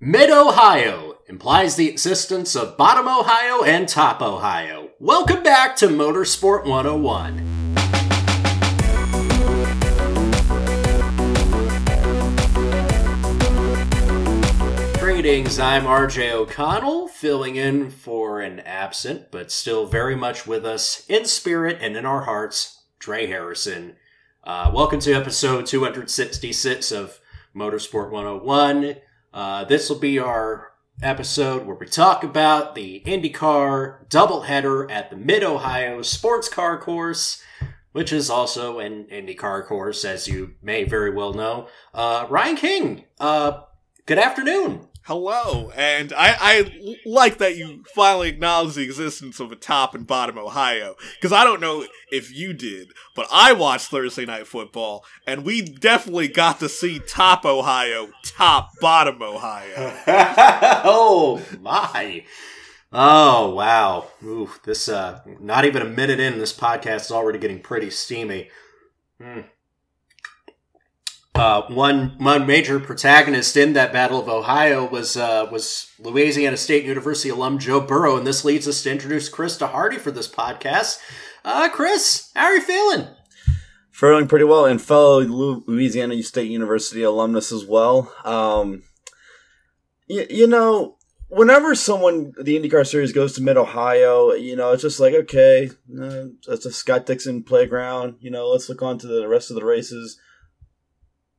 Mid Ohio implies the existence of bottom Ohio and top Ohio. Welcome back to Motorsport 101. Greetings, I'm RJ O'Connell, filling in for an absent, but still very much with us in spirit and in our hearts, Dre Harrison. Uh, welcome to episode 266 of Motorsport 101. Uh, this will be our episode where we talk about the IndyCar doubleheader at the Mid Ohio Sports Car Course, which is also an IndyCar course, as you may very well know. Uh, Ryan King, uh, good afternoon. Hello, and I, I like that you finally acknowledge the existence of a top and bottom Ohio because I don't know if you did, but I watched Thursday Night Football, and we definitely got to see top Ohio, top bottom Ohio. oh my! Oh wow! Ooh, this uh, not even a minute in, this podcast is already getting pretty steamy. Hmm. Uh, one one major protagonist in that Battle of Ohio was uh, was Louisiana State University alum Joe Burrow, and this leads us to introduce Chris DeHardy for this podcast. Uh, Chris, how are you feeling? Feeling pretty well, and fellow Louisiana State University alumnus as well. Um, you, you know, whenever someone the IndyCar series goes to Mid Ohio, you know, it's just like okay, uh, a Scott Dixon playground. You know, let's look on to the rest of the races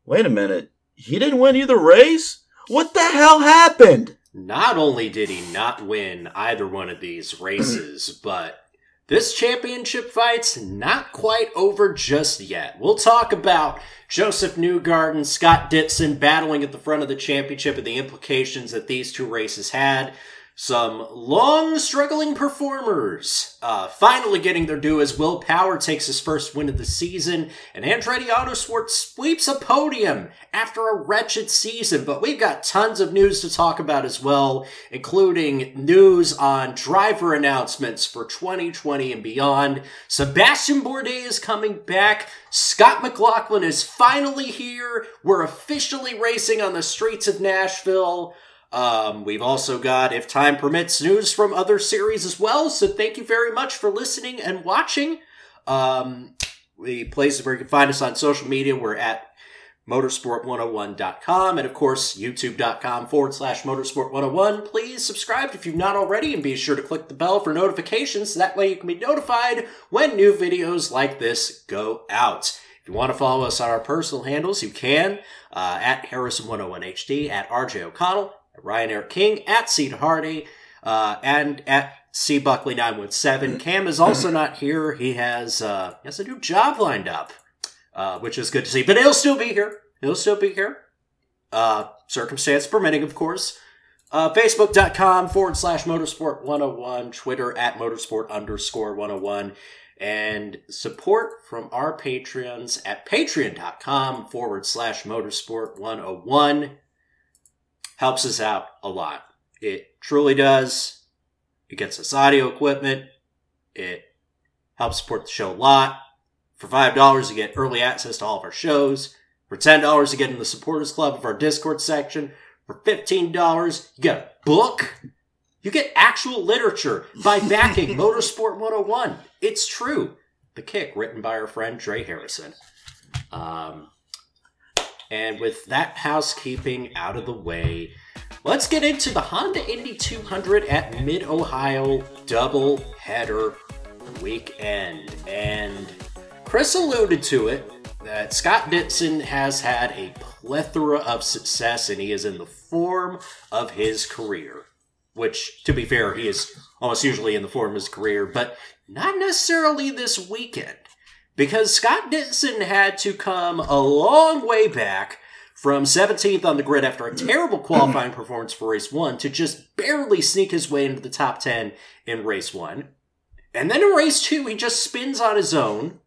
wait a minute, he didn't win either race? What the hell happened? Not only did he not win either one of these races, but this championship fight's not quite over just yet. We'll talk about Josef Newgarden, Scott Dixon battling at the front of the championship and the implications that these two races had some long struggling performers uh, finally getting their due as Will Power takes his first win of the season and Andretti Autosport sweeps a podium after a wretched season. But we've got tons of news to talk about as well, including news on driver announcements for 2020 and beyond. Sebastian Bourdais is coming back. Scott McLaughlin is finally here. We're officially racing on the streets of Nashville. Um, we've also got, if time permits, news from other series as well. So thank you very much for listening and watching. Um, the places where you can find us on social media, we're at motorsport101.com and of course youtube.com forward slash motorsport101 please subscribe if you've not already and be sure to click the bell for notifications so that way you can be notified when new videos like this go out if you want to follow us on our personal handles you can uh, at harrison101hd at rj o'connell Ryan Eric King, at Seed Hardy, uh, and at C Buckley 917. Cam is also not here. He has, uh, he has a new job lined up, uh, which is good to see. But he'll still be here. He'll still be here. Uh, circumstance permitting, of course. Uh, Facebook.com forward slash motorsport 101, Twitter at motorsport underscore 101, and support from our Patreons at patreon.com forward slash motorsport 101 helps us out a lot. It truly does. It gets us audio equipment. It helps support the show a lot. For $5, you get early access to all of our shows. For $10, you get in the supporters club of our Discord section. For $15, you get a book. You get actual literature by backing Motorsport 101. It's true. The Kick, written by our friend Dre Harrison. Um, and with that housekeeping out of the way, let's get into the Honda Indy 200 at Mid Ohio double header weekend. And Chris alluded to it that Scott Dixon has had a plethora of success and he is in the form of his career. Which, to be fair, he is almost usually in the form of his career, but not necessarily this weekend because Scott Dixon had to come a long way back from 17th on the grid after a terrible qualifying performance for race one to just barely sneak his way into the top 10 in race one. And then in race two, he just spins on his own,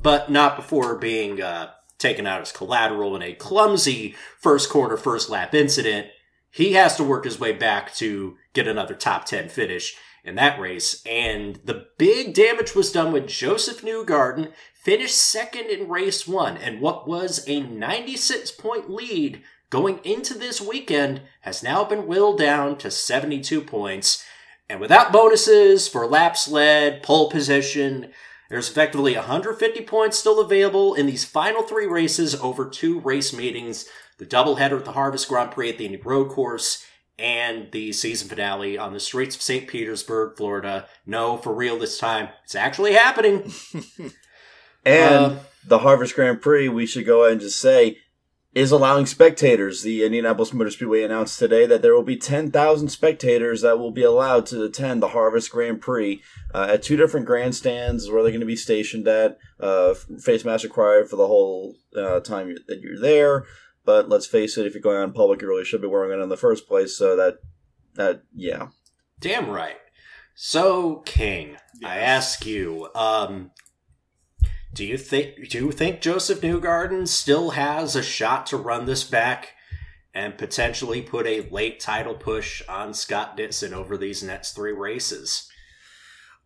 but not before being uh, taken out as collateral in a clumsy first quarter, first lap incident. He has to work his way back to get another top 10 finish in that race. And the big damage was done when Josef Newgarden finished second in race one. And what was a 96 point lead going into this weekend has now been whittled down to 72 points. And without bonuses for laps led, pole position, there's effectively 150 points still available in these final three races over two race meetings the doubleheader at the Harvest Grand Prix at the Indy Road Course and the season finale on the streets of St. Petersburg, Florida. No, for real this time. It's actually happening. and Uh, the Harvest Grand Prix, we should go ahead and just say, is allowing spectators. The Indianapolis Motor Speedway announced today that there will be 10,000 spectators that will be allowed to attend the Harvest Grand Prix uh, at two different grandstands where they're going to be stationed at. Uh, face mask required for the whole uh, time that you're there. But let's face it, if you're going out in public, you really should be wearing it in the first place. So that, that yeah. Damn right. So, King, I ask you, um, do you think do you think Josef Newgarden still has a shot to run this back and potentially put a late title push on Scott Dixon over these next three races?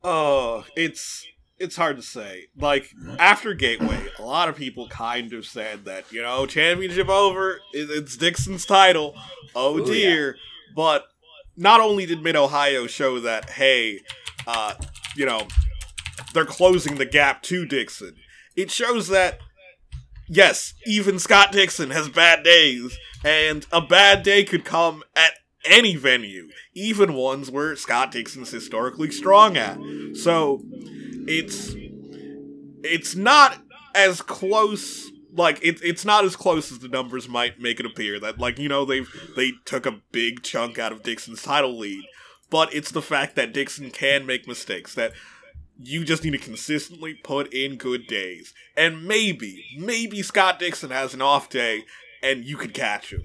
Oh, it's it's hard to say. Like after Gateway, a lot of people kind of said that you know championship over, it's Dixon's title. Oh Ooh, dear! But not only did Mid Ohio show that, hey, uh, you know, they're closing the gap to Dixon. It shows that yes, even Scott Dixon has bad days, and a bad day could come at any venue, even ones where Scott Dixon's historically strong at. So it's it's not as close like it, it's not as close as the numbers might make it appear that like you know they've they took a big chunk out of Dixon's title lead but it's the fact that Dixon can make mistakes that you just need to consistently put in good days and maybe maybe Scott Dixon has an off day and you could catch him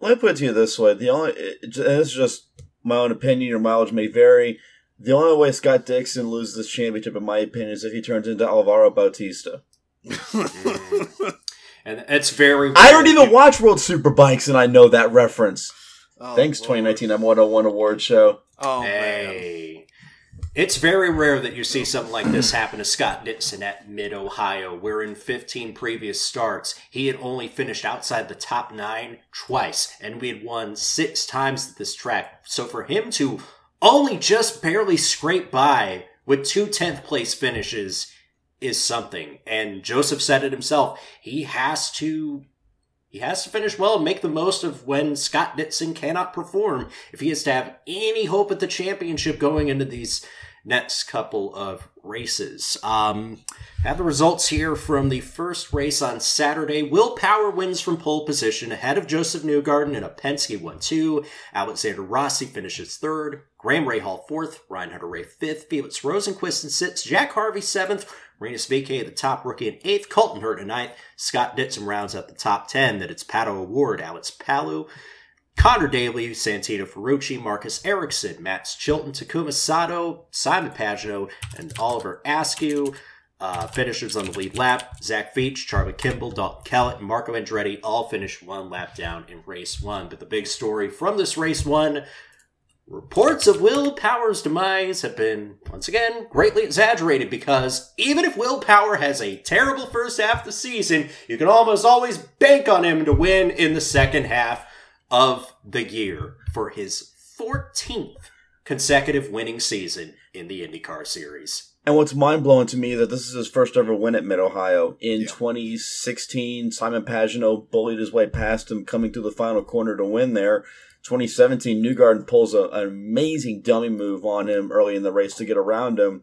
Let me put it to you this way: the only it, and this is just my own opinion. Your mileage may vary. The only way Scott Dixon loses this championship, in my opinion, is if he turns into Alvaro Bautista. And it's very I don't even watch World Superbikes, and I know that reference. Oh, Thanks, Lord. 2019 M101 award show. oh man It's very rare that you see something like this happen to Scott Dixon at Mid Ohio, where in 15 previous starts, he had only finished outside the top nine twice, and we had won six times at this track. So for him to only just barely scrape by with two 10th place finishes is something. And Josef said it himself. He has to he has to finish well and make the most of when Scott Dixon cannot perform if he is to have any hope at the championship going into these next couple of races. Um, have the results here from the first race on Saturday. Will Power wins from pole position ahead of Josef Newgarden in a Penske 1-2. Alexander Rossi finishes third. Graham Rahal fourth. Ryan Hunter-Reay fifth. Felix Rosenqvist in sixth. Jack Harvey seventh. Rinus VeeKay, the top rookie in eighth. Colton Herta in ninth. Scott Dixon rounds out the top ten. That it's Pato O'Ward, Alex Palou. Connor Daly, Santino Ferrucci, Marcus Ericsson, Max Chilton, Takuma Sato, Simon Pagenaud, and Oliver Askew. Uh, finishers on the lead lap. Zach Veach, Charlie Kimball, Dalton Kellett, and Marco Andretti all finished one lap down in race one. But the big story from this race one Reports of Will Power's demise have been, once again, greatly exaggerated because even if Will Power has a terrible first half of the season, you can almost always bank on him to win in the second half of the year for his 14th consecutive winning season in the IndyCar Series. And what's mind blowing to me is that this is his first ever win at Mid Ohio. In Yeah. 2016, Simon Pagenaud bullied his way past him, coming through the final corner to win there. 2017, Newgarden pulls a, an amazing dummy move on him early in the race to get around him.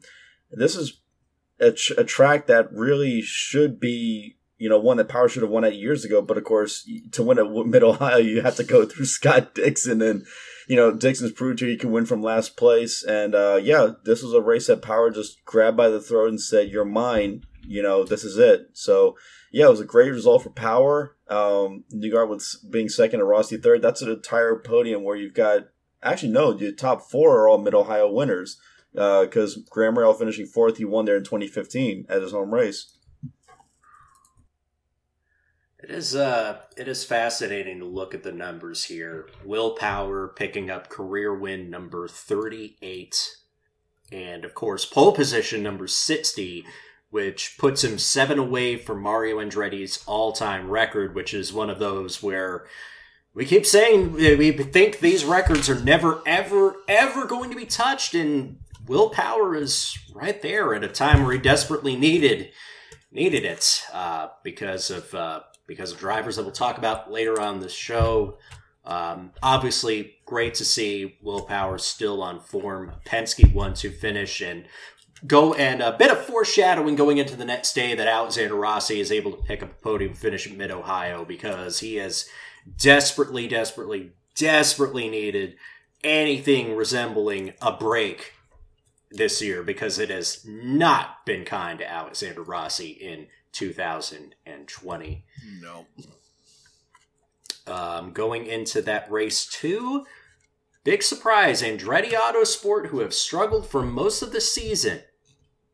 This is a, tr- a track that really should be, you know, one that Power should have won at years ago. But of course, to win at Mid Ohio, you have to go through Scott Dixon and you know, Dixon's proved to you he can win from last place. And uh, yeah, this was a race that Power just grabbed by the throat and said, You're mine. You know, this is it. So yeah, it was a great result for Power. Um, Newgard was being second and Rossi third. That's an entire podium where you've got actually no, the top four are all Mid Ohio winners. Because Graham Rahal finishing fourth, he won there in 2015 at his home race. It is uh it is fascinating to look at the numbers here. Will Power picking up career win number 38 and of course pole position number 60 which puts him seven away from Mario Andretti's all-time record, which is one of those where we keep saying we think these records are never, ever, ever going to be touched, and Will Power is right there at a time where he desperately needed needed it uh, because of uh, because of drivers that we'll talk about later on the show. Um, obviously, great to see Will Power still on form. Penske one to finish and go and a bit of foreshadowing going into the next day that Alexander Rossi is able to pick up a podium finish at Mid Ohio because he has desperately, desperately, desperately needed anything resembling a break this year because it has not been kind to Alexander Rossi in 2020. No. Um, going into that race two, big surprise Andretti Autosport, who have struggled for most of the season,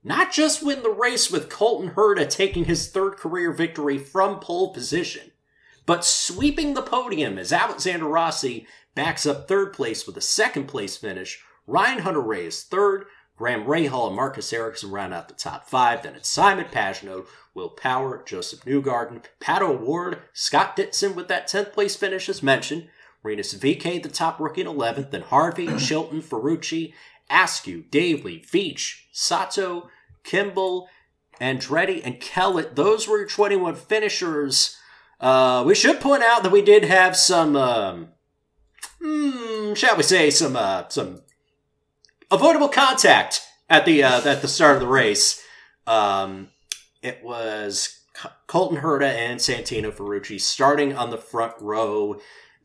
not just win the race with Colton Herta taking his third career victory from pole position, but sweeping the podium as Alexander Rossi backs up third place with a second place finish. Ryan Hunter-Reay is third, Graham Rahal and Marcus Ericsson round out the top five. Then it's Simon Pagenaud, Will Power, Josef Newgarden, Pato O'Ward, Scott Dixon with that 10th place finish as mentioned. Rinus VeeKay, the top rookie in 11th. Then Harvey, Chilton, Ferrucci, Askew, Davely, Veach, Sato, Kimball, Andretti, and Kellett. Those were your 21 finishers. Uh, we should point out that we did have some, um, hmm, shall we say, some uh, some avoidable contact at the uh, at the start of the race. Um, it was Colton Herta and Santino Ferrucci starting on the front row.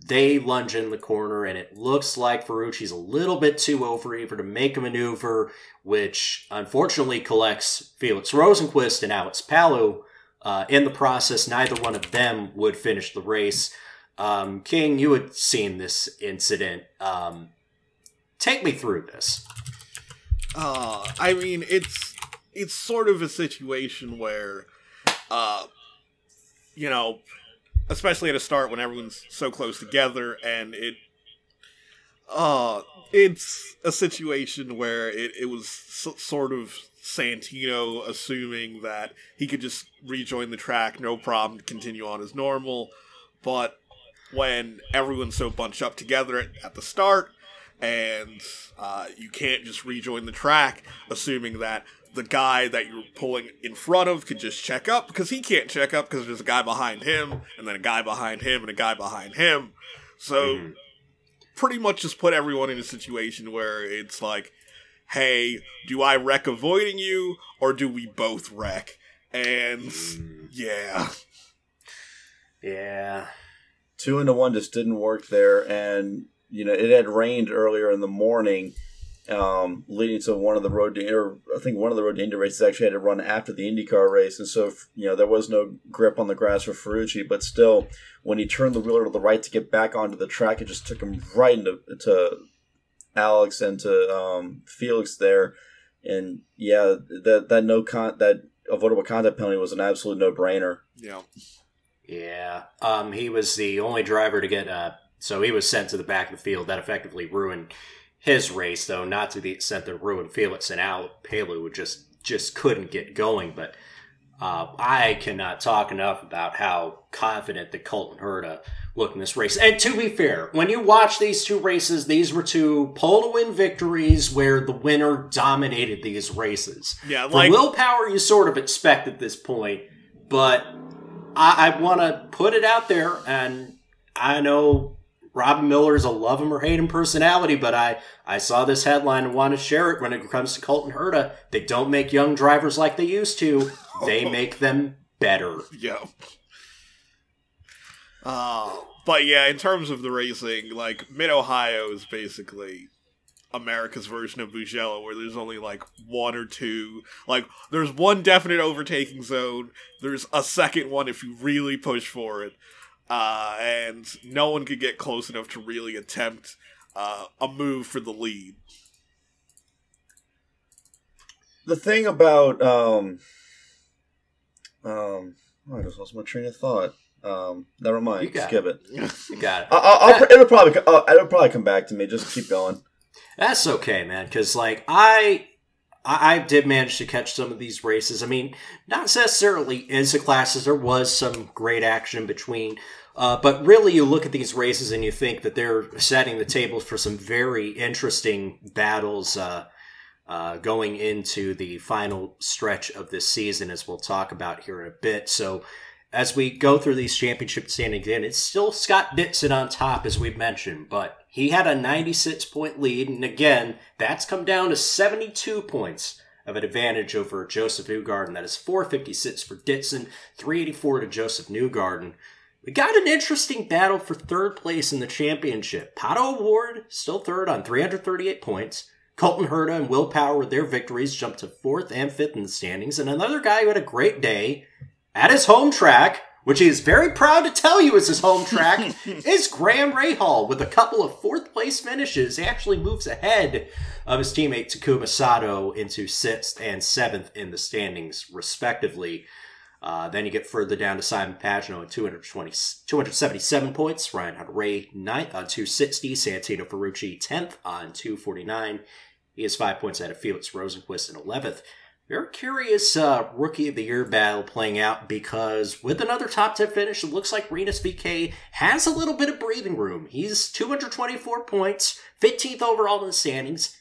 They lunge in the corner, and it looks like Ferrucci's a little bit too overeager to make a maneuver, which unfortunately collects Felix Rosenqvist and Alex Palou. Uh, in the process, neither one of them would finish the race. Um, King, you had seen this incident. Um, take me through this. Uh, I mean, it's it's sort of a situation where, uh, you know, especially at a start when everyone's so close together, and it, uh, it's a situation where it it was s- sort of Santino assuming that he could just rejoin the track, no problem, continue on as normal, but when everyone's so bunched up together at, at the start and uh, you can't just rejoin the track assuming that the guy that you're pulling in front of could just check up because he can't check up because there's a guy behind him and then a guy behind him and a guy behind him so Mhm. pretty much just put everyone in a situation where it's like hey do i wreck avoiding you or do we both wreck and Mm, yeah yeah. two into one just didn't work there and you know it had rained earlier in the morning um, leading to one of the road or i think one of the road to Indy races actually had to run after the indycar race. And so you know there was no grip on the grass for Ferrucci, but still when he turned the wheeler to the right to get back onto the track it just took him right into to alex and to um, felix there. And yeah that that no con that avoidable contact penalty was an absolute no-brainer. Yeah. Yeah. Um, he was the only driver to get uh so he was sent to the back of the field. That effectively ruined his race, though not to the extent that ruined Felix and Al Palou just just couldn't get going. But uh, I cannot talk enough about how confident that Colton Herta looked in this race. And to be fair, when you watch these two races, these were two pole to win victories where the winner dominated these races. yeah For like Will Power, you sort of expect at this point, but I, I want to put it out there, and I know Robin Miller's a love him or hate him personality, but I, I saw this headline and want to share it when it comes to Colton Herta. They don't make young drivers like they used to, they make them better. Yeah. Uh, but yeah, in terms of the racing, like Mid Ohio is basically America's version of Mugello, where there's only like one or two. Like, there's one definite overtaking zone. There's a second one if you really push for it, uh, and no one could get close enough to really attempt uh, a move for the lead. the thing about um um oh, I just lost my train of thought. Um, never mind. You got Skip it. You got it. I, I, I'll, it'll probably uh, it'll probably come back to me. Just keep going. That's okay, man. Because like I, I, did manage to catch some of these races. I mean, not necessarily IMSA classes. There was some great action between. Uh, but really, you look at these races and you think that they're setting the table for some very interesting battles uh, uh, going into the final stretch of this season, as we'll talk about here in a bit. So, as we go through these championship standings, again, it's still Scott Dixon on top, as we've mentioned, but he had a 96 point lead. And again, that's come down to 72 points of an advantage over Josef Newgarden. That is 456 for Dixon, 384 to Josef Newgarden. We got an interesting battle for third place in the championship. Pato O'Ward, still third on 338 points. Colton Herta and Will Power with their victories jumped to fourth and fifth in the standings. And another guy who had a great day at his home track, which he is very proud to tell you is his home track, is Graham Rahal with a couple of fourth place finishes. He actually moves ahead of his teammate Takuma Sato into sixth and seventh in the standings, respectively. Uh, then you get further down to Simon Pagenaud at 220, 277 points. Ryan Hunter-Reay, 9th on 260. Santino Ferrucci, 10th on 249. He has five points out of Felix Rosenqvist in 11th. Very curious uh, Rookie of the Year battle playing out because with another top 10 finish, it looks like Rinus VeeKay has a little bit of breathing room. He's 224 points, 15th overall in the standings.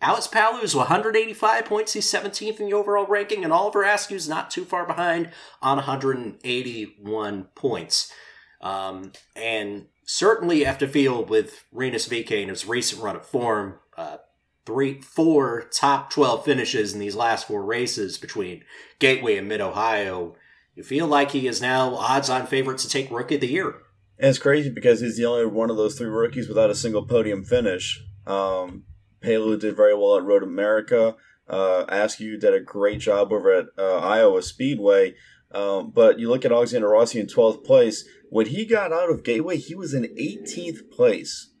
Alex Palou is 185 points. He's 17th in the overall ranking, and Oliver Askew is not too far behind on 181 points. Um, and certainly have to feel with Rinus VeeKay in his recent run of form, uh, three, four top 12 finishes in these last four races between Gateway and Mid Ohio. You feel like he is now odds on favorite to take Rookie of the Year. And it's crazy because he's the only one of those three rookies without a single podium finish. Um, did very well at Road America. Uh, Askew did a great job over at uh, Iowa Speedway. Um, but you look at Alexander Rossi in 12th place. When he got out of Gateway, he was in 18th place.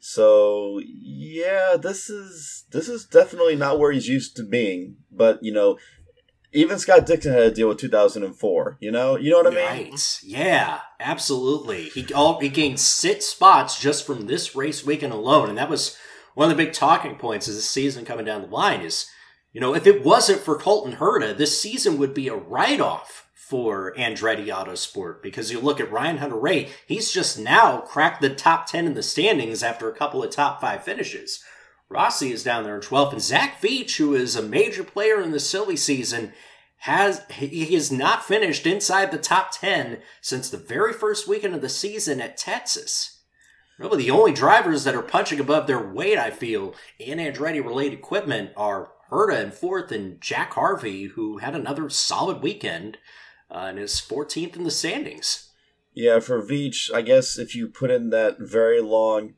So yeah, this is this is definitely not where he's used to being. But you know, even Scott Dixon had to deal with 2004. You know, you know what I mean? Right. Yeah, absolutely. He all he gained six spots just from this race weekend alone, and that was one of the big talking points as the season coming down the line is, you know, if it wasn't for Colton Herta, this season would be a write off for Andretti Autosport because you look at Ryan Hunter-Reay, he's just now cracked the top 10 in the standings after a couple of top five finishes. Rossi is down there in 12th, and Zach Veach, who is a major player in the silly season, has he has not finished inside the top 10 since the very first weekend of the season at Texas. Really, the only drivers that are punching above their weight, I feel, in Andretti related equipment are Herta in fourth and Jack Harvey, who had another solid weekend uh, and is 14th in the standings. Yeah, for Veach, I guess if you put in that very long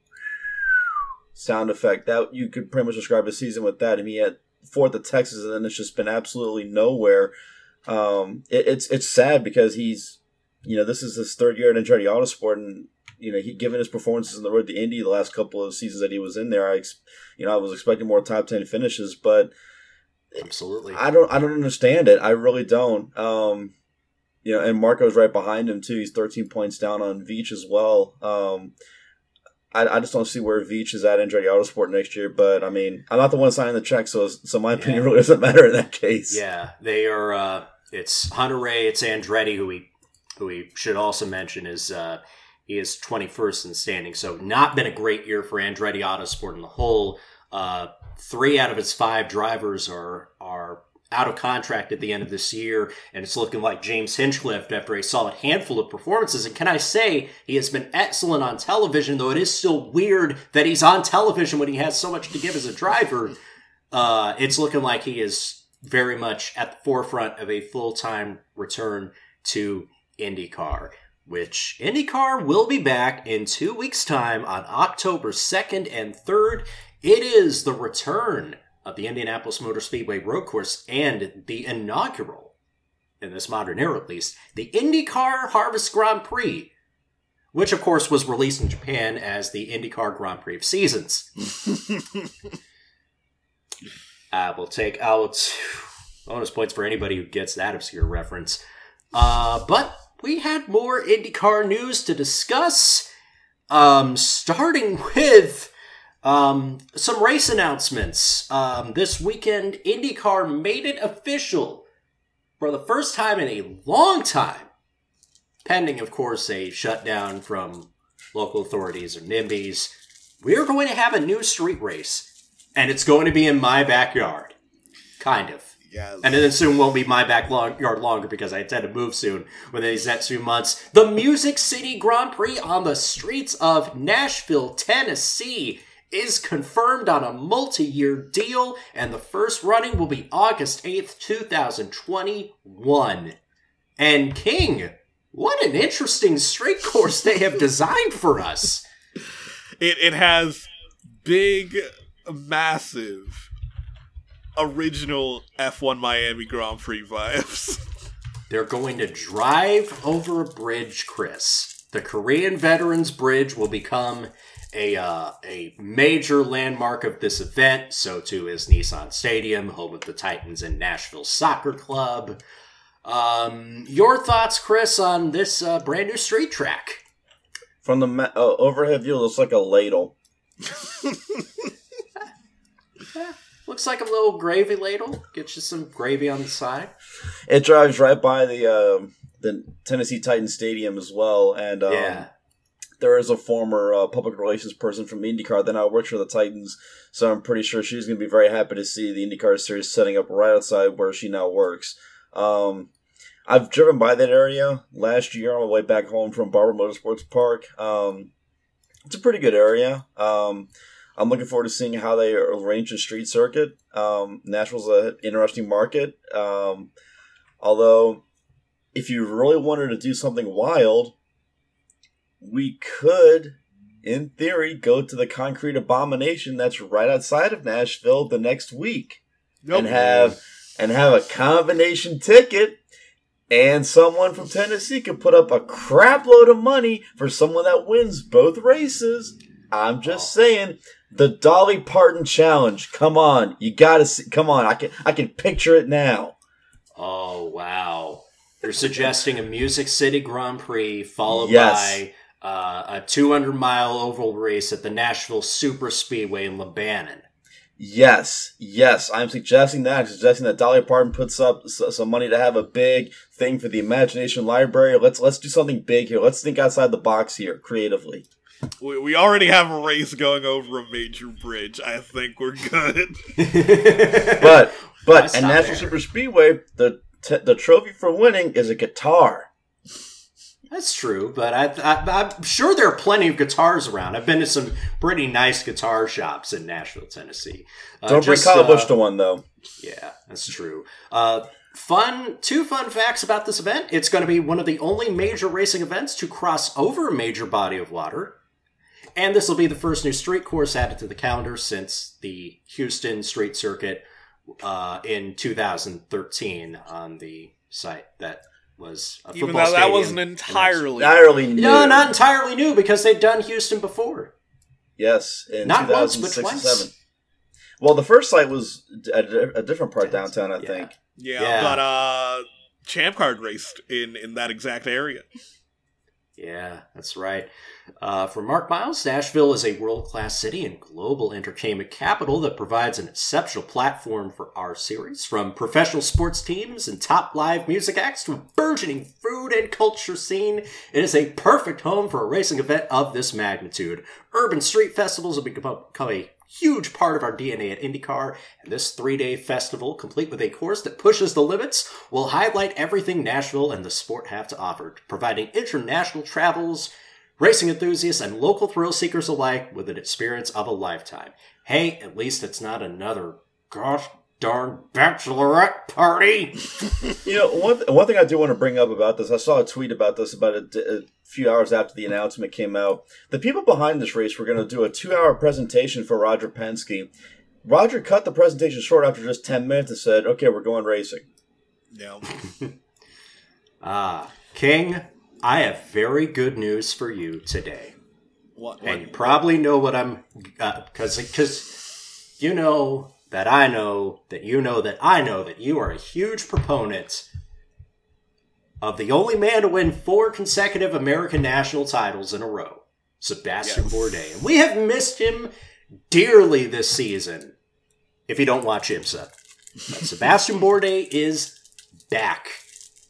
sound effect, that you could pretty much describe a season with that. I mean, he had fourth at Texas, and then it's just been absolutely nowhere. Um, it, it's it's sad because he's, you know, this is his third year at Andretti Autosport, and you know, he given his performances in the road to Indy the last couple of seasons that he was in there, I, you know, I was expecting more top ten finishes, but absolutely, I don't, I don't understand it. I really don't. Um, you know, and Marco's right behind him too. He's 13 points down on Veach as well. Um, I, I just don't see where Veach is at in Andretti Autosport next year. But I mean, I'm not the one signing the check, so so my opinion yeah. really doesn't matter in that case. Yeah, they are. Uh, it's Hunter-Reay. it's Andretti, who we who we should also mention is uh, he is 21st in standing. So not been a great year for Andretti Autosport in the whole. Uh, three out of its five drivers are are out of contract at the end of this year, and it's looking like James Hinchcliffe after a solid handful of performances. And can I say he has been excellent on television, though it is still weird that he's on television when he has so much to give as a driver. Uh, it's looking like he is very much at the forefront of a full time return to IndyCar which IndyCar will be back in two weeks' time on October 2nd and 3rd. It is the return of the Indianapolis Motor Speedway road course and the inaugural, in this modern era at least, the IndyCar Harvest Grand Prix, which of course was released in Japan as the IndyCar Grand Prix of Seasons. I will take out bonus points for anybody who gets that obscure reference. Uh, but we had more IndyCar news to discuss. Um, starting with Um, some race announcements. Um, this weekend, IndyCar made it official for the first time in a long time, pending, of course, a shutdown from local authorities or NIMBYs. We're going to have a new street race, and it's going to be in my backyard. Kind of. Yes. And then soon won't be my backyard longer because I intend to move soon within these next few months. The Music City Grand Prix on the streets of Nashville, Tennessee is confirmed on a multi year deal, and the first running will be August 8th, 2021. And King, what an interesting street course they have designed for us. It it has big, massive, original F1 Miami Grand Prix vibes. They're going to drive over a bridge, Chris. The Korean Veterans Bridge will become a uh, a major landmark of this event. So too is Nissan Stadium, home of the Titans and Nashville Soccer Club. Um, your thoughts, Chris, on this uh, brand new street track? From the ma- uh, overhead view, it looks like a ladle. Looks like a little gravy ladle. Get you some gravy on the side. It drives right by the uh, the Tennessee Titans Stadium as well, and um, yeah. There is a former uh, public relations person from IndyCar that now works for the Titans, so I'm pretty sure she's going to be very happy to see the IndyCar series setting up right outside where she now works. Um, I've driven by that area last year on my way back home from Barber Motorsports Park. Um, it's a pretty good area. Um, I'm looking forward to seeing how they arrange the street circuit. Um, Nashville's an interesting market. Um, although, if you really wanted to do something wild, we could, in theory, go to the concrete abomination that's right outside of Nashville the next week and have and have a combination ticket. And someone from Tennessee could put up a crap load of money for someone that wins both races. I'm just oh. saying, the Dolly Parton challenge. Come on, you gotta see. Come on, I can I can picture it now. Oh wow! You're suggesting a Music City Grand Prix followed Yes. by uh, a 200 mile oval race at the Nashville Super Speedway in Lebanon. Yes, yes, I'm suggesting that. I'm suggesting that Dolly Parton puts up s- some money to have a big thing for the Imagination Library. Let's let's do something big here. Let's think outside the box here, creatively. We, we already have a race going over a major bridge. I think we're good. But but stop at National there? Super Speedway, the t- the trophy for winning is a guitar. That's true, but I, I, I'm sure there are plenty of guitars around. I've been to some pretty nice guitar shops in Nashville, Tennessee. Uh, Don't bring just, Kyle uh, Busch to one though. Yeah, that's true. Uh, fun, two fun facts about this event. It's going to be one of the only major racing events to cross over a major body of water. And this will be the first new street course added to the calendar since the Houston Street Circuit uh, in 2013 on the site that was a Even football though that stadium. wasn't entirely. Entirely new. No, not entirely new because they'd done Houston before. Yes, in Not once, but 2006 and twice. 7. Well, the first site was at a a different part downtown, I Yeah. think. Yeah, Yeah. but uh, Champ Car raced in in that exact area. Yeah, that's right. Uh, for Mark Miles, Nashville is a world class city and global entertainment capital that provides an exceptional platform for our series. From professional sports teams and top live music acts to a burgeoning food and culture scene, it is a perfect home for a racing event of this magnitude. Urban street festivals have become a huge part of our DNA at IndyCar, and this three day festival, complete with a course that pushes the limits, will highlight everything Nashville and the sport have to offer, providing international travels, racing enthusiasts, and local thrill seekers alike with an experience of a lifetime. Hey, at least it's not another gosh darn bachelorette party. You know, one, one thing I do want to bring up about this, I saw a tweet about this about a few hours after the announcement came out. The people behind this race were going to do a two hour presentation for Roger Penske. Roger cut the presentation short after just 10 minutes and said, okay, we're going racing. Yeah. Ah, King, I have very good news for you today. What? and you probably know what I'm because because you know that I know that you know that I know that you are a huge proponent of the only man to win four consecutive American national titles in a row, Sebastian Yes. Bourdais, and we have missed him dearly this season if you don't watch IMSA. But Sebastian Bourdais is back.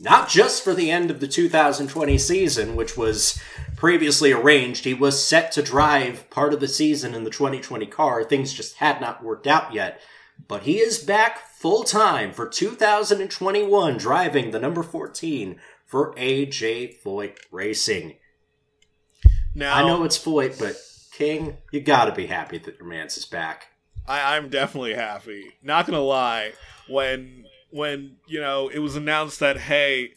Not just for the end of the 2020 season, which was previously arranged. He was set to drive part of the season in the 2020 car. Things just had not worked out yet. But he is back full time for 2021, driving the number 14 for AJ Foyt Racing. Now I know it's Foyt, but King, you gotta be happy that your man's is back. I, I'm definitely happy. Not gonna lie, when when you know it was announced that hey,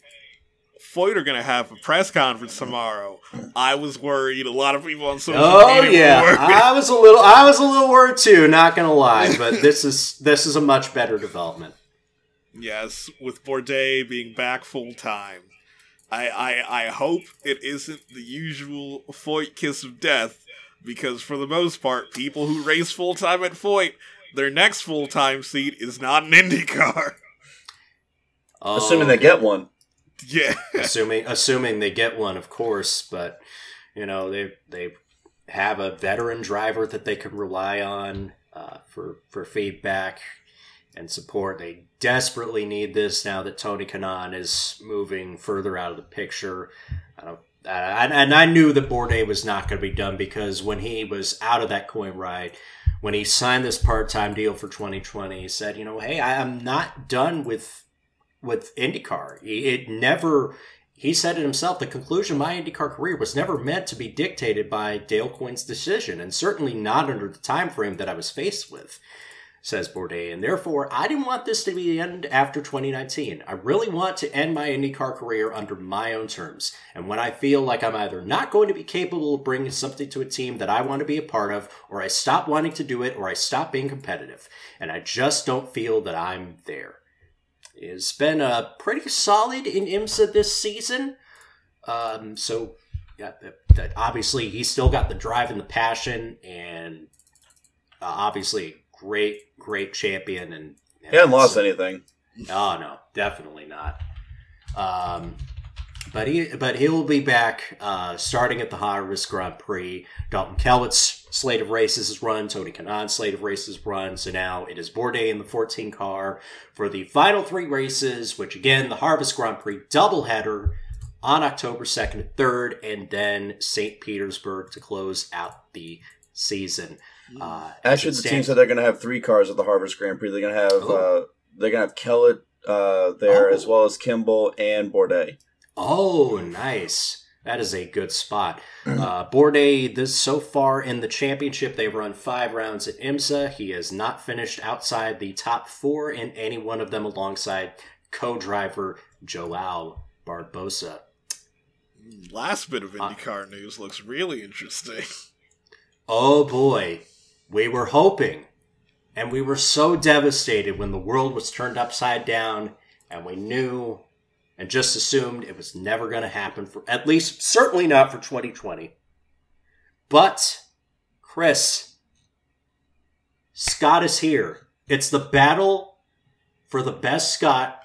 Foyt are gonna have a press conference tomorrow, I was worried. A lot of people on social Oh media yeah, were worried. I was a little, I was a little worried too. Not gonna lie, but this is this is a much better development. yes, with Bourdais being back full time. I, I I hope it isn't the usual Foyt kiss of death, because for the most part, people who race full time at Foyt, their next full time seat is not an IndyCar. Assuming they oh. get one. Yeah. assuming assuming they get one, of course. But you know they they have a veteran driver that they can rely on uh, for for feedback and support. They desperately need this now that Tony Kanaan is moving further out of the picture. Don't. And I knew that Bourdais was not going to be done because when he was out of that Coyne ride, when he signed this part-time deal for 2020, he said, "You know, hey, I am not done with with IndyCar. It never, he said it himself, the conclusion of my IndyCar career was never meant to be dictated by Dale Coyne's decision, and certainly not under the time frame that I was faced with, says Bourdais. And therefore, I didn't want this to be the end after 2019. I really want to end my IndyCar career under my own terms. And when I feel like I'm either not going to be capable of bringing something to a team that I want to be a part of, or I stop wanting to do it, or I stop being competitive. And I just don't feel that I'm there has been uh, pretty solid in IMSA this season. Um, so, yeah, that, that obviously he's still got the drive and the passion, and uh, obviously great, great champion. And, and He hasn't lost anything. Oh no, definitely not. Um, but he, but he will be back uh, starting at the Harvest Grand Prix. Dalton Kellett's slate of races is run. Tony Kanaan's slate of races run. So now it is Bourdais in the 14 car for the final three races, which again the Harvest Grand Prix doubleheader on October 2nd and 3rd, and then St. Petersburg to close out the season. Uh, Actually, the team said they're going to have three cars at the Harvest Grand Prix. They're going to have uh, they're going to have Kellett uh, there Oh. as well as Kimball and Bourdais. Oh, nice. That is a good spot. Uh, Bourdais, this so far in the championship, they've run five rounds at IMSA. He has not finished outside the top four in any one of them alongside co-driver Joao Barbosa. Last bit of IndyCar news looks really interesting. Oh boy, we were hoping, and we were so devastated when the world was turned upside down, and we knew and just assumed it was never going to happen for at least, certainly not for 2020. But, Chris, Scott is here. It's the battle for the best Scott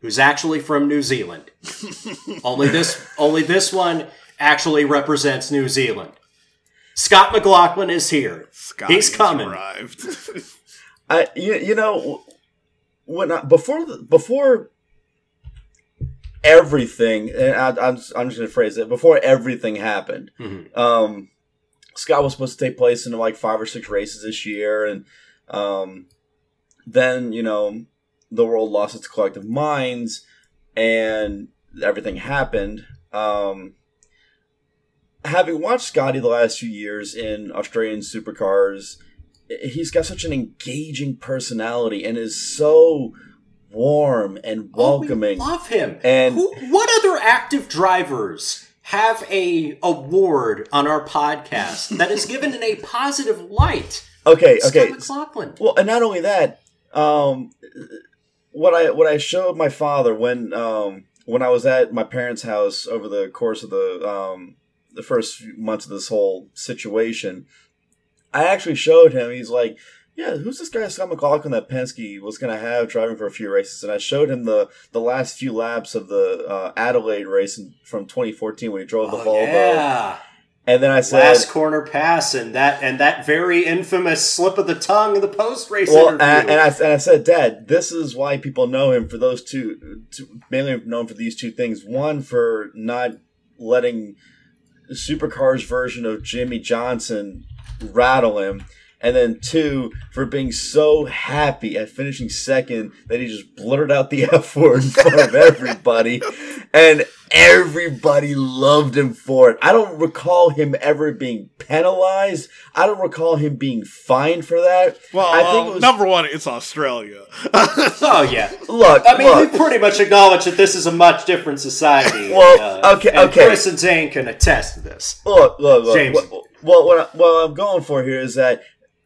who's actually from New Zealand. only this only this one actually represents New Zealand. Scott McLaughlin is here. Scott He's coming. Arrived. I you, you know when I, before the, before everything and I, I'm just, I'm just gonna phrase it before everything happened. Mhm. Um, Scott was supposed to take place in like five or six races this year, and um, then you know the world lost its collective minds, and everything happened. Um, having watched Scotty the last few years in Australian supercars, he's got such an engaging personality and is so warm and Oh, we welcoming. love him. And- Who, what other active drivers have a award on our podcast that is given in a positive light? okay, Scott okay. McLaughlin. Well, and not only that, um, what I what I showed my father when um, when I was at my parents' house over the course of the um, the first few months of this whole situation, I actually showed him. He's like, "Yeah, who's this guy Scott McLaughlin that Penske was going to have driving for a few races?" And I showed him the the last few laps of the uh, Adelaide race in, from 2014 when he drove the Oh, Volvo. yeah. And then I said, Last corner pass and that and that very infamous slip of the tongue in the post race well, interview. and, and I and I said, Dad, this is why people know him for those two, two, mainly known for these two things. One for not letting Supercars version of Jimmie Johnson rattle him, and then two for being so happy at finishing second that he just blurted out the F word in front of everybody, and everybody loved him for it. I don't recall him ever being penalized. I don't recall him being fined for that. Well, I think uh, it was number one, it's Australia. oh yeah. look. I mean, look. we pretty much acknowledge that this is a much different society. Well, uh, okay, and okay. Chris and Zane can attest to this. Look, look, look. James. Well, what, what, I- what I'm going for here is that,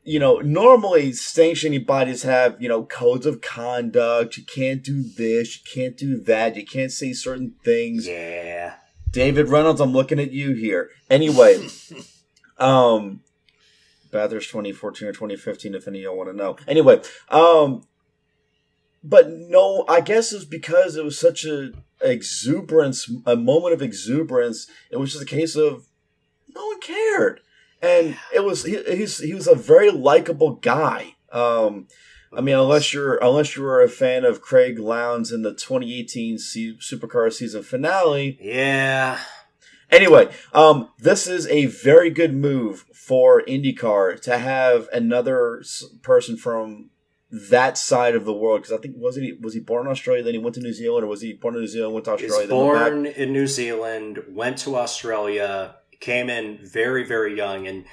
you know, normally sanctioning bodies have, you know, codes of conduct. You can't do this, you can't do that, you can't say certain things. Yeah. David Reynolds, I'm looking at you here. Anyway, um, Bathurst 2014 or 2015, if any of y'all want to know. Anyway, um, but no, I guess it was because it was such a exuberance, a moment of exuberance. It was just a case of no one cared, and it was he, he's he was a very likable guy. Um, I mean, unless you're unless you were a fan of Craig Lowndes in the 2018 C- Supercar season finale, Yeah. Anyway, um, this is a very good move for IndyCar to have another person from that side of the world. Because I think was he was he born in Australia, then he went to New Zealand, or was he born in New Zealand, went to Australia, was then went back? born in New Zealand, went to Australia, came in very, very young, and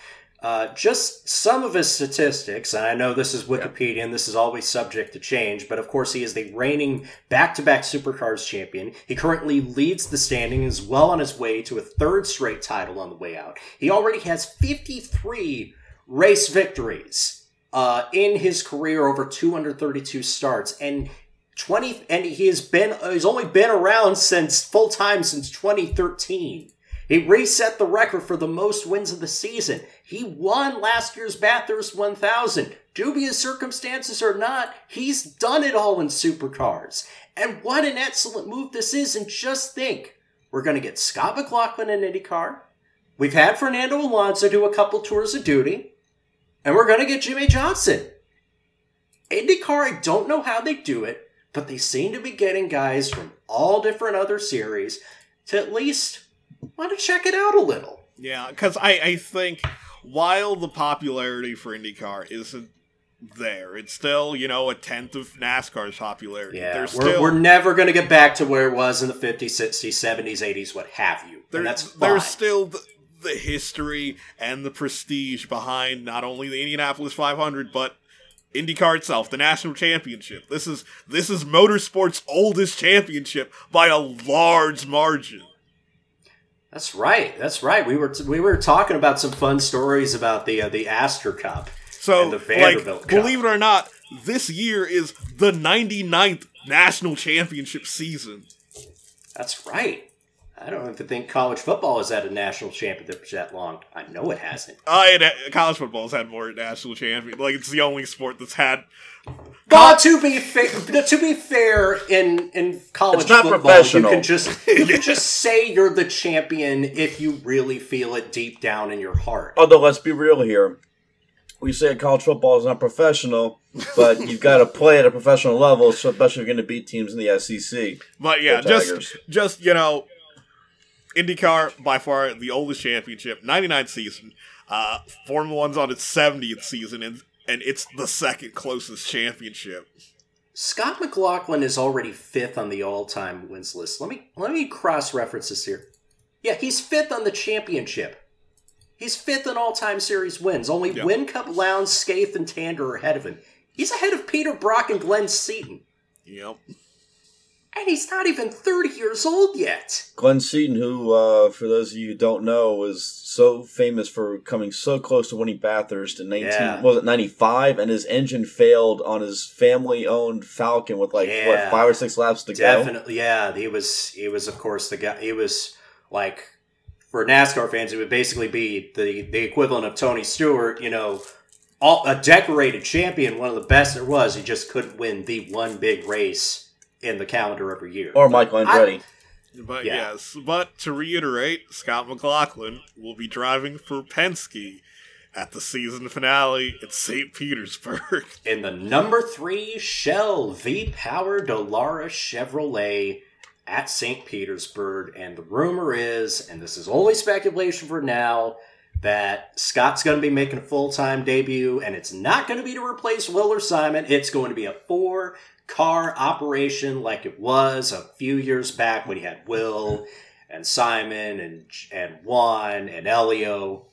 uh, just some of his statistics. And I know this is Wikipedia, and this is always subject to change, but of course, he is the reigning back-to-back Supercars champion. He currently leads the standing, and is well on his way to a third straight title on the way out. He already has 53 race victories uh, in his career over 232 starts, and 20 and he has been he's only been around since full time since 2013 he reset the record for the most wins of the season. He won last year's bathurst 1000 dubious circumstances or not he's done it all in supercars. And what an excellent move this is and just think we're going to get scott mclaughlin in indycar we've had fernando alonso do a couple tours of duty and we're going to get jimmie johnson. IndyCar, I don't know how they do it, but they seem to be getting guys from all different other series to at least want to check it out a little. Yeah, because I, I think while the popularity for IndyCar isn't there, it's still, you know, a tenth of NASCAR's popularity. Yeah, we're, still, we're never going to get back to where it was in the 50s, 60s, 70s, 80s, what have you. there- and that's fine. there's still the, the history and the prestige behind not only the Indianapolis 500, but IndyCar itself, the national championship. This is this is motorsport's oldest championship by a large margin. That's right. That's right. We were we were talking about some fun stories about the uh, the Astor Cup. So, And the like, Vanderbilt Cup. believe it or not, this year is the 99th national championship season. That's right. I don't even think college football has had a national championship that long. I know it hasn't. Uh, and, uh, college football's had more national champions. Like, it's the only sport that's had. But to be fair, to be fair, in in college It's not football, you can just you can just say you're the champion if you really feel it deep down in your heart. Although let's be real here, we say college football is not professional, but you've got to play at a professional level, so especially if you're going to beat teams in the SEC. But yeah, just just you know, IndyCar by far the oldest championship, 99th season. Uh, Formula One's on its 70th season, and and it's the second closest championship. Scott McLaughlin is already fifth on the all-time wins list. Let me let me cross-reference this here. Yeah, he's fifth on the championship. He's fifth in all-time series wins. Only Yeah. Whincup, Lowndes, Skaife, and Tander are ahead of him. He's ahead of Peter Brock and Glenn Seton. Yep. And he's not even 30 years old yet. Glenn Seton, who, uh, for those of you who don't know, was so famous for coming so close to winning Bathurst in 19, Yeah. was it 95? And his engine failed on his family owned Falcon with like, what, five or six laps to go? Definitely, yeah. He was, he was, of course, the guy. He was like for NASCAR fans, it would basically be the the equivalent of Tony Stewart. You know, all a decorated champion, one of the best there was. He just couldn't win the one big race in the calendar every year. Or Michael Andretti. But Yeah. yes, but to reiterate, Scott McLaughlin will be driving for Penske at the season finale at St. Petersburg. In the number three Shell V Power Dallara Chevrolet at St. Petersburg. And the rumor is, and this is only speculation for now, that Scott's going to be making a full time debut, and it's not going to be to replace Will or Simon. It's going to be a four car operation like it was a few years back when he had Will and Simon and and Juan and Elio.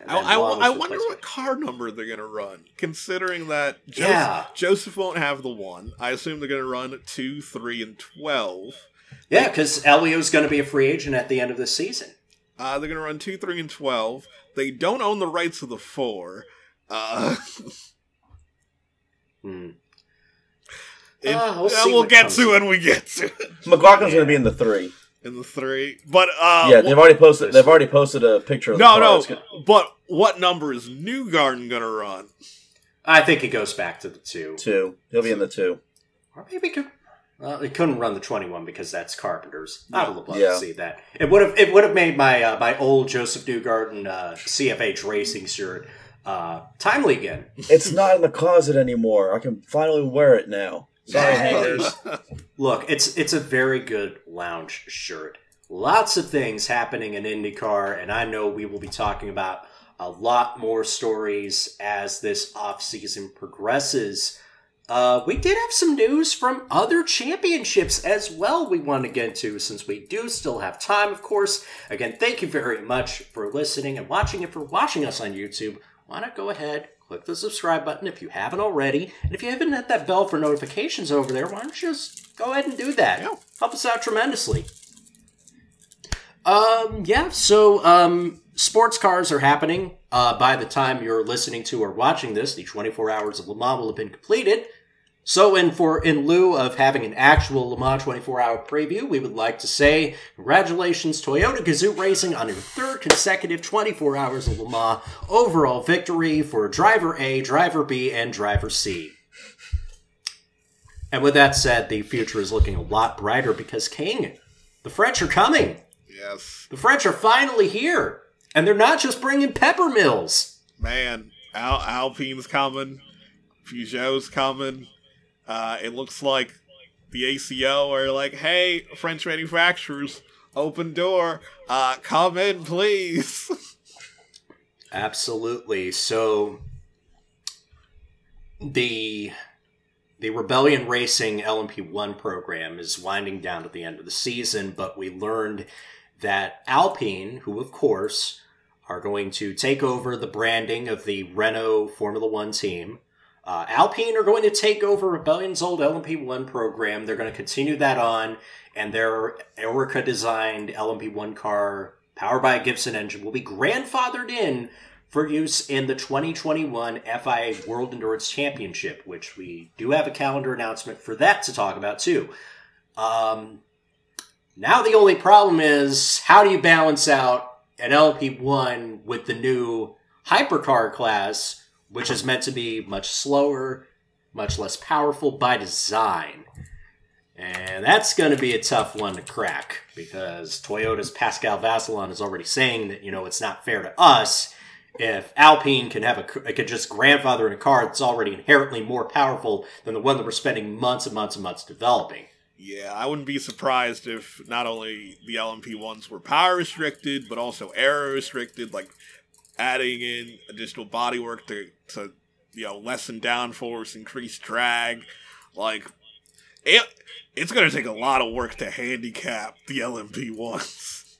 And I, I, I wonder what car number they're going to run, considering that Josef, Yeah. Josef won't have the one. I assume they're going to run 2, 3, and 12. Yeah, because Elio's going to be a free agent at the end of the season. Uh, they're going to run 2, 3, and 12. They don't own the rights of the 4. Uh, Hmm. It- we'll uh, see we'll get to it when we get to it. McLaughlin's going to be in the three. In the 3. But, uh, yeah, they've already posted. They've already posted a picture. of the no, car. no. It's gonna- But what number is Newgarden going to run? I think it goes back to the two, two. He'll be in the two. or maybe it could. Well, it couldn't run the twenty-one because that's Carpenter's. I would have loved Yeah. to see that. It would have. It would have made my uh, my old Josef Newgarden uh, CFH racing shirt uh, timely again. It's not in the closet anymore. I can finally wear it now. Sorry, haters. Look, it's it's a very good lounge shirt. Lots of things happening in IndyCar, and I know we will be talking about a lot more stories as this offseason progresses. Uh, we did have some news from other championships as well we want to get into since we do still have time, of course. Again, thank you very much for listening and watching. If you're watching us on YouTube, why not go ahead, click the subscribe button if you haven't already. And if you haven't hit that bell for notifications over there, why don't you just go ahead and do that? Yeah. Help us out tremendously. Um, yeah, so um, sports cars are happening. Uh, by the time you're listening to or watching this, the 24 hours of Le Mans will have been completed. So, in for in lieu of having an actual Le Mans 24-hour preview, we would like to say congratulations, Toyota Gazoo Racing, on your third consecutive 24 hours of Le Mans overall victory for Driver A, Driver B, and Driver C. And with that said, the future is looking a lot brighter because King, the French are coming. yes. The French are finally here, and they're not just bringing pepper mills. Man, Al- Alpine's coming. Peugeot's coming. Uh, it looks like the ACO are like, hey, French manufacturers, open door. Uh, come in, please. Absolutely. So the the Rebellion Racing LMP1 program is winding down at the end of the season, but we learned that Alpine, who of course are going to take over the branding of the Renault Formula One team, uh, Alpine are going to take over Rebellion's old LMP1 program. They're going to continue that on, and their Oreca designed LMP1 car, powered by a Gibson engine, will be grandfathered in for use in the 2021 FIA World Endurance Championship, which we do have a calendar announcement for that to talk about too. Um, now the only problem is how do you balance out an LMP1 with the new hypercar class, which is meant to be much slower, much less powerful by design. And that's going to be a tough one to crack because Toyota's Pascal Vasselon is already saying that, you know, it's not fair to us if Alpine can have a could just grandfather in a car that's already inherently more powerful than the one that we're spending months and months and months developing. yeah, I wouldn't be surprised if not only the LMP ones were power restricted, but also aero restricted, like adding in additional bodywork to, to you know, lessen downforce, increase drag. Like, it, it's going to take a lot of work to handicap the LMP ones.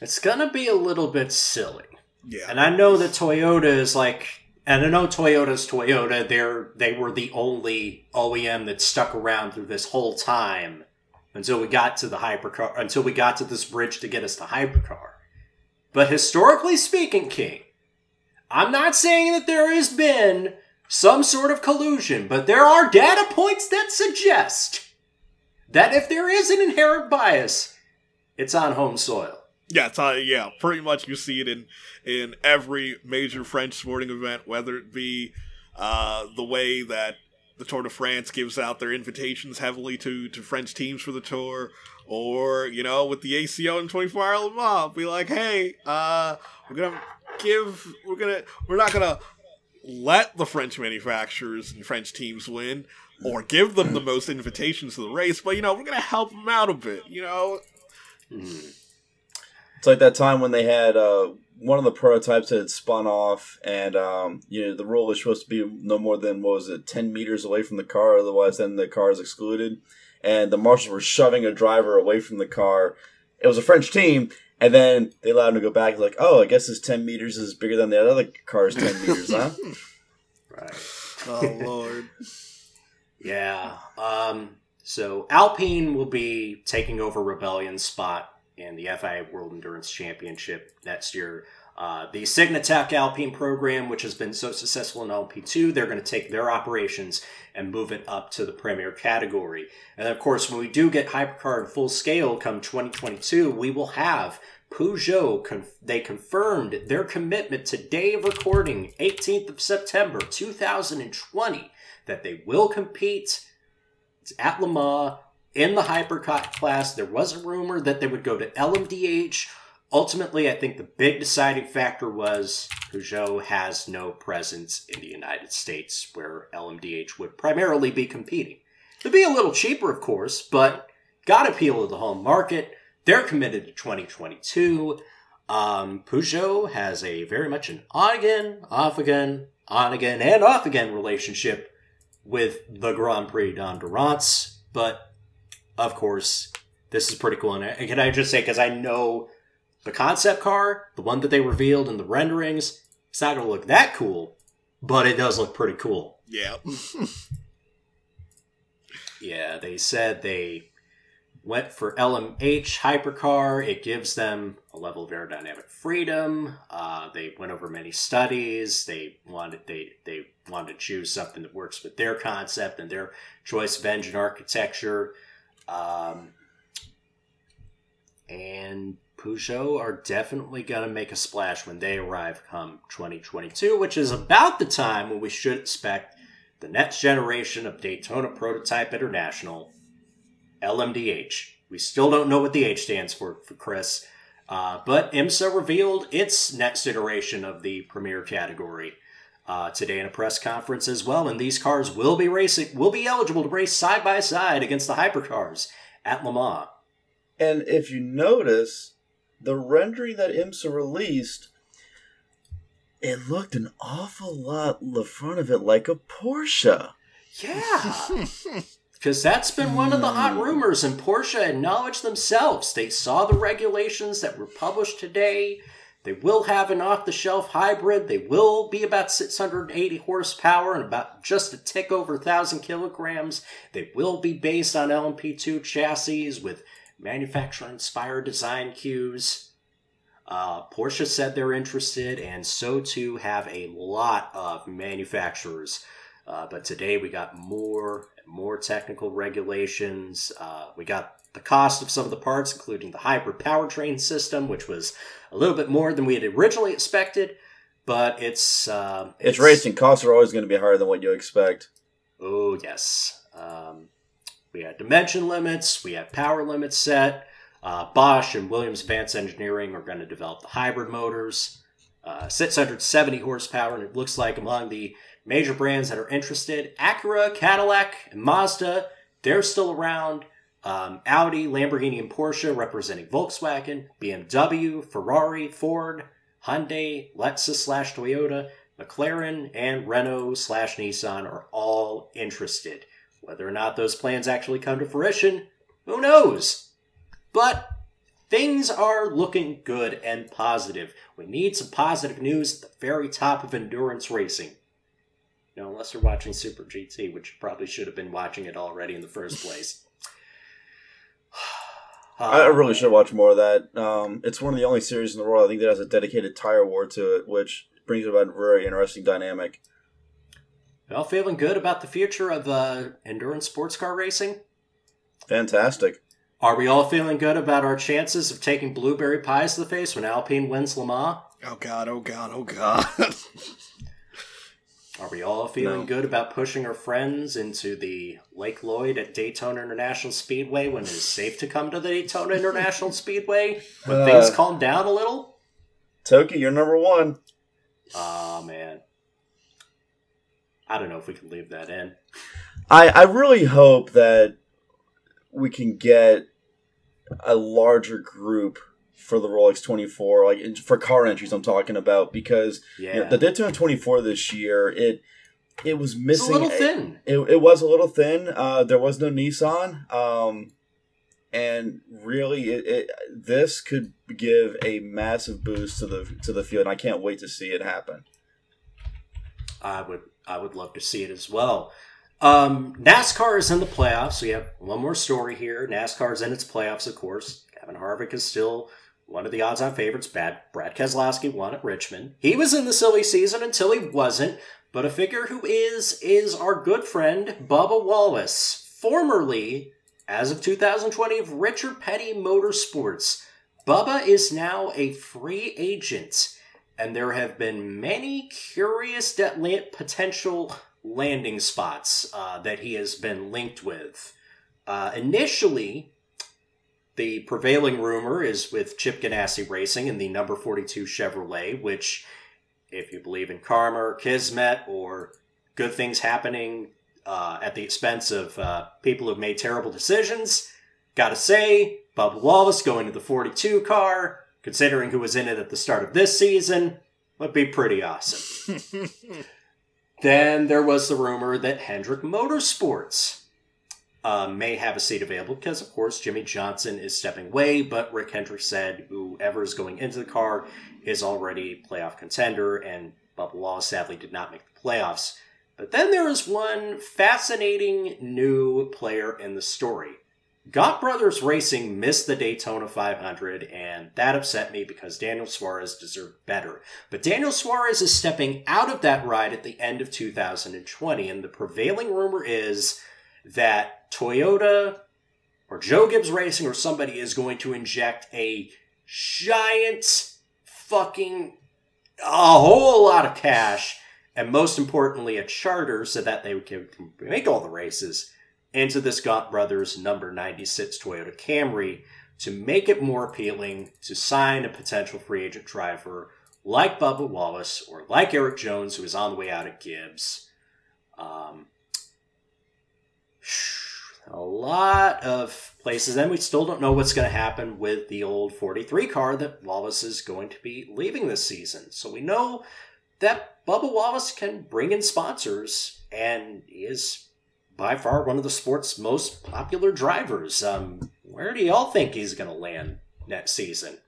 It's going to be a little bit silly. Yeah. And I know that Toyota is like, and I know Toyota's Toyota. They're they were the only OEM that stuck around through this whole time until we got to the hypercar. Until we got to this bridge to get us to hypercar. But historically speaking, King, I'm not saying that there has been some sort of collusion, but there are data points that suggest that if there is an inherent bias, it's on home soil. Yeah, it's, uh, yeah, pretty much you see it in in every major French sporting event, whether it be uh, the way that the Tour de France gives out their invitations heavily to to French teams for the tour, or you know, with the ACO and 24 Hour Le Mans, be like, hey, uh, we're gonna give, we're gonna, we're not gonna let the French manufacturers and French teams win, or give them the most invitations to the race, but you know, we're gonna help them out a bit, you know. It's like that time when they had uh, one of the prototypes had spun off, and um, you know the rule was supposed to be no more than what was it, ten meters away from the car, otherwise then the car is excluded. And the marshals were shoving a driver away from the car. It was a French team, and then they allowed him to go back. Like, oh, I guess this ten meters is bigger than the other car's ten meters, huh? Right. Oh lord. Yeah. Um, so Alpine will be taking over Rebellion's spot in the FIA World Endurance Championship next year. Uh, the Signatech Alpine program, which has been so successful in LP2, they're going to take their operations and move it up to the premier category. And of course, when we do get Hypercar in full scale come 2022, we will have Peugeot. Conf- they confirmed their commitment today of recording, 18th of September 2020, that they will compete at Le Mans in the hypercar class. There was a rumor that they would go to LMDH. Ultimately, I think the big deciding factor was Peugeot has no presence in the United States where LMDH would primarily be competing. It'd be a little cheaper, of course, but got appeal to the home market. They're committed to 2022. Um, Peugeot has a very much an on again, off again, on again, and off again relationship with the Grand Prix d'Endurance. But of course, this is pretty cool. And can I just say, because I know the concept car, the one that they revealed in the renderings, it's not going to look that cool, but it does look pretty cool. Yeah. Yeah, they said they went for LMH hypercar. It gives them a level of aerodynamic freedom. Uh, they went over many studies. They wanted they they wanted to choose something that works with their concept and their choice of engine architecture. Um, and Peugeot are definitely going to make a splash when they arrive come 2022, which is about the time when we should expect the next generation of Daytona Prototype International, LMDH. We still don't know what the H stands for, for Chris, uh, but IMSA revealed its next iteration of the premier category uh, today in a press conference as well. And these cars will be racing, will be eligible to race side by side against the hypercars at Le Mans. And if you notice, the rendering that IMSA released, it looked an awful lot the front of it like a Porsche. Yeah. Because that's been one of the hot rumors, and Porsche acknowledged themselves. They saw the regulations that were published today. They will have an off the shelf hybrid. They will be about 680 horsepower and about just a tick over 1,000 kilograms. They will be based on LMP2 chassis with manufacturer inspired design cues. Uh, Porsche said they're interested, and so too have a lot of manufacturers. Uh, but today we got more and more technical regulations. Uh, we got the cost of some of the parts, including the hybrid powertrain system, which was a little bit more than we had originally expected. But it's uh, It's, racing. Costs are always going to be higher than what you expect. Oh yes. Um, we had dimension limits. We had power limits set. Uh, Bosch and Williams Advanced Engineering are going to develop the hybrid motors. Uh, 670 horsepower, and it looks like among the major brands that are interested, Acura, Cadillac, and Mazda, they're still around. Um, Audi, Lamborghini, and Porsche representing Volkswagen, BMW, Ferrari, Ford, Hyundai, Lexus slash Toyota, McLaren, and Renault slash Nissan are all interested. Whether or not those plans actually come to fruition, who knows? But things are looking good and positive. We need some positive news at the very top of endurance racing. You know, unless you're watching Super GT, which you probably should have been watching it already in the first place. I I really should watch more of that. Um, it's one of the only series in the world I think that has a dedicated tire war to it, which brings about a very interesting dynamic. Well, feeling good about the future of uh, endurance sports car racing? Fantastic. Are we all feeling good about our chances of taking blueberry pies to the face when Alpine wins Le Mans? Oh god, oh god, oh god. Are we all feeling No. good about pushing our friends into the Lake Lloyd at Daytona International Speedway when it is safe to come to the Daytona International Speedway? When Uh. things calm down a little? Toki, you're number one. Ah, man. I don't know if we can leave that in. I, I really hope that we can get a larger group for the Rolex 24, like for car entries. I'm talking about because Yeah. you know, the Daytona 24 this year, it it was it's a missing. little thin. It, it was a little thin. Uh, there was no Nissan, um, and really, it, it this could give a massive boost to the to the field. And I can't wait to see it happen. I would I would love to see it as well. Um, NASCAR is in the playoffs. We have one more story here. NASCAR is in its playoffs, of course. Kevin Harvick is still one of the odds-on favorites. Bad Brad Keselowski won at Richmond. He was in the silly season until he wasn't. But a figure who is is our good friend Bubba Wallace, formerly, as of 2020, of Richard Petty Motorsports. Bubba is now a free agent and there have been many curious potential landing spots uh, that he has been linked with. Uh, initially, the prevailing rumor is with Chip Ganassi Racing in the number 42 Chevrolet, which, if you believe in karma or kismet or good things happening uh, at the expense of uh, people who've made terrible decisions, gotta say, Bubba Wallace going to the 42 car, considering who was in it at the start of this season, would be pretty awesome. then there was the rumor that Hendrick Motorsports uh, may have a seat available because, of course, Jimmie Johnson is stepping away, but Rick Hendrick said whoever is going into the car is already playoff contender, and Bubba Wallace sadly did not make the playoffs. But then there is one fascinating new player in the story. Gaunt Brothers Racing missed the Daytona 500, and that upset me because Daniel Suarez deserved better. But Daniel Suarez is stepping out of that ride at the end of 2020, and the prevailing rumor is that Toyota or Joe Gibbs Racing or somebody is going to inject a giant fucking a whole lot of cash and most importantly a charter so that they can make all the races into this Gaunt Brothers number 96 Toyota Camry to make it more appealing to sign a potential free agent driver like Bubba Wallace or like Erik Jones, who is on the way out at Gibbs. Um, a lot of places. And we still don't know what's going to happen with the old 43 car that Wallace is going to be leaving this season. So we know that Bubba Wallace can bring in sponsors and is by far one of the sport's most popular drivers. Um, where do y'all think he's going to land next season?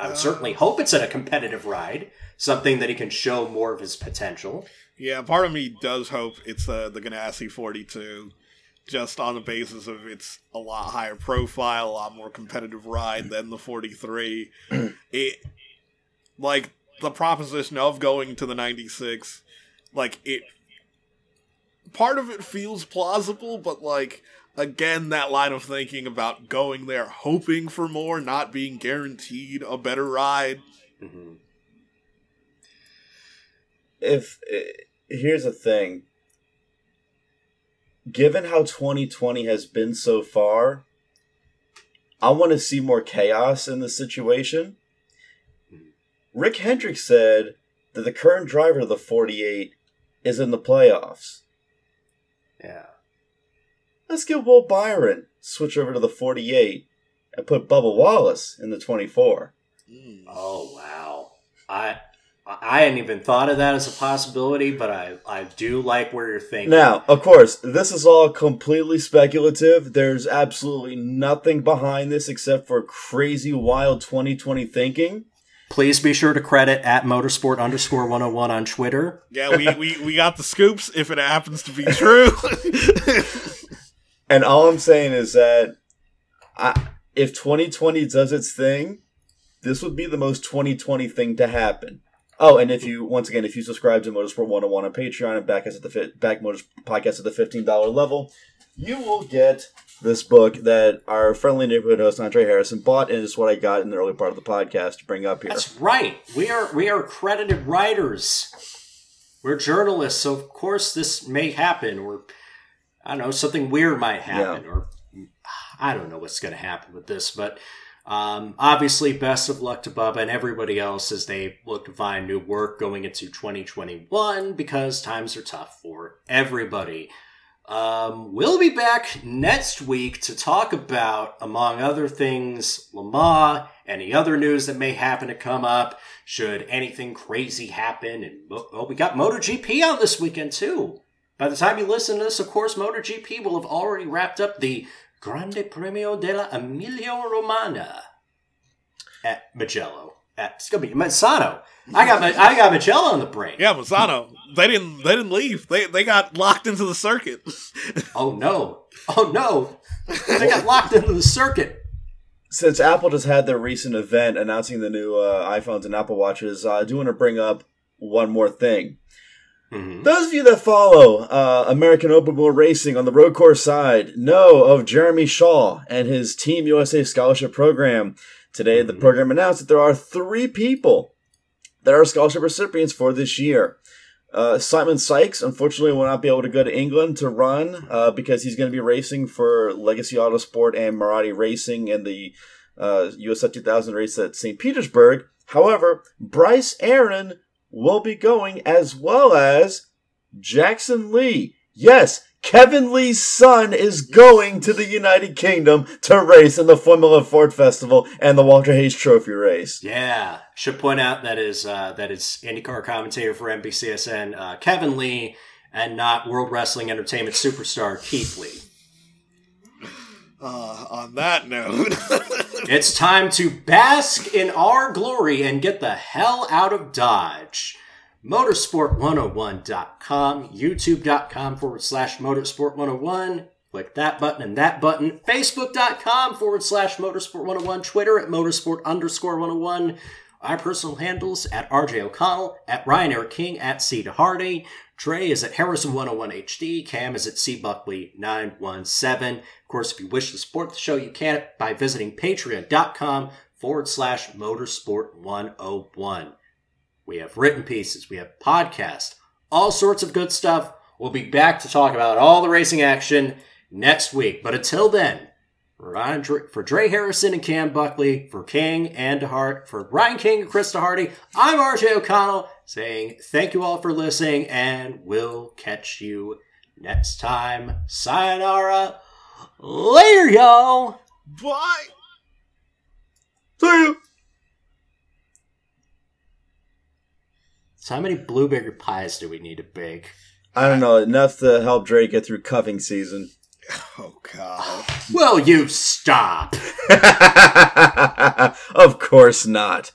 I would Uh, certainly hope it's at a competitive ride, something that he can show more of his potential. Yeah, part of me does hope it's uh, the Ganassi 42, just on the basis of it's a lot higher profile, a lot more competitive ride than the 43. it, like, the proposition of going to the 96, like, it, part of it feels plausible, but, like, again, that line of thinking about going there hoping for more, not being guaranteed a better ride. hmm if eh, here's the thing given how 2020 has been so far i want to see more chaos in the situation rick hendricks said that the current driver of the 48 is in the playoffs Yeah. let's get will byron switch over to the 48 and put bubba wallace in the 24 Mm. Oh wow. I I hadn't even thought of that as a possibility, but I I do like where you're thinking. Now, of course, this is all completely speculative. There's absolutely nothing behind this except for crazy, wild 2020 thinking. Please be sure to credit at motorsport underscore 101 on Twitter. Yeah, we, we, we got the scoops if it happens to be true. And all I'm saying is that I, if 2020 does its thing, this would be the most 2020 thing to happen. Oh, and if you once again, if you subscribe to Motorsport 101 on Patreon and back us at the fit, back Motors podcast at the fifteen dollar level, you will get this book that our friendly neighborhood host Andre Harrison bought, and it's what I got in the early part of the podcast to bring up here. That's right. We are we are accredited writers. We're journalists, so of course this may happen, or I don't know, something weird might happen, yeah. or I don't know what's going to happen with this, but um, obviously, best of luck to Bubba and everybody else as they look to find new work going into 2021 because times are tough for everybody. Um, we'll be back next week to talk about, among other things, Le Mans, any other news that may happen to come up, should anything crazy happen. And, oh, we got MotoGP on this weekend, too. By the time you listen to this, of course, MotoGP will have already wrapped up the Grande Premio della Emilia Romagna at Mugello. At, it's gonna be Misano. I got I got Mugello on the brain. Yeah, Misano. They didn't they didn't leave. They they got locked into the circuit. oh no! Oh no! They got locked into the circuit. Since Apple just had their recent event announcing the new uh, iPhones and Apple Watches, uh, I do want to bring up one more thing. Mm-hmm. Those of you that follow uh, American Open Wheel Racing on the road course side know of Jeremy Shaw and his Team USA Scholarship Program. Today, mm-hmm. the program announced that there are three people that are scholarship recipients for this year. Uh, Simon Sikes, unfortunately, will not be able to go to England to run uh, because he's going to be racing for Legacy Autosport and Marathi Racing in the uh, USF 2000 race at St. Petersburg. However, Bryce Aron will be going, as well as Jackson Lee. Yes, Kevin Lee's son is going to the United Kingdom to race in the Formula Ford Festival and the Walter Hayes Trophy race. Yeah, should point out that is uh, that is IndyCar commentator for NBCSN, uh, Kevin Lee, and not World Wrestling Entertainment superstar Keith Lee. Uh, on that note, it's time to bask in our glory and get the hell out of Dodge. Motorsport101.com, youtube.com forward slash motorsport101. Click that button and that button. Facebook.com forward slash motorsport101. Twitter at motorsport underscore 101. Our personal handles at RJ O'Connell, at Ryan Eric King, at C. Hardy. Trey is at Harrison101HD. Cam is at C. Buckley917. Of course, if you wish to support the show, you can by visiting patreon.com forward slash motorsport101. We have written pieces, we have podcasts, all sorts of good stuff. We'll be back to talk about all the racing action next week. But until then, Ryan, for Dre Harrison and Cam Buckley, for King and DeHart, for Ryan King and Krista Hardy, I'm RJ O'Connell saying thank you all for listening and we'll catch you next time. Sayonara. Later, y'all. Bye. See you. So how many blueberry pies do we need to bake? I don't know. Enough to help Drake get through cuffing season. Oh God! Will you stop? of course not.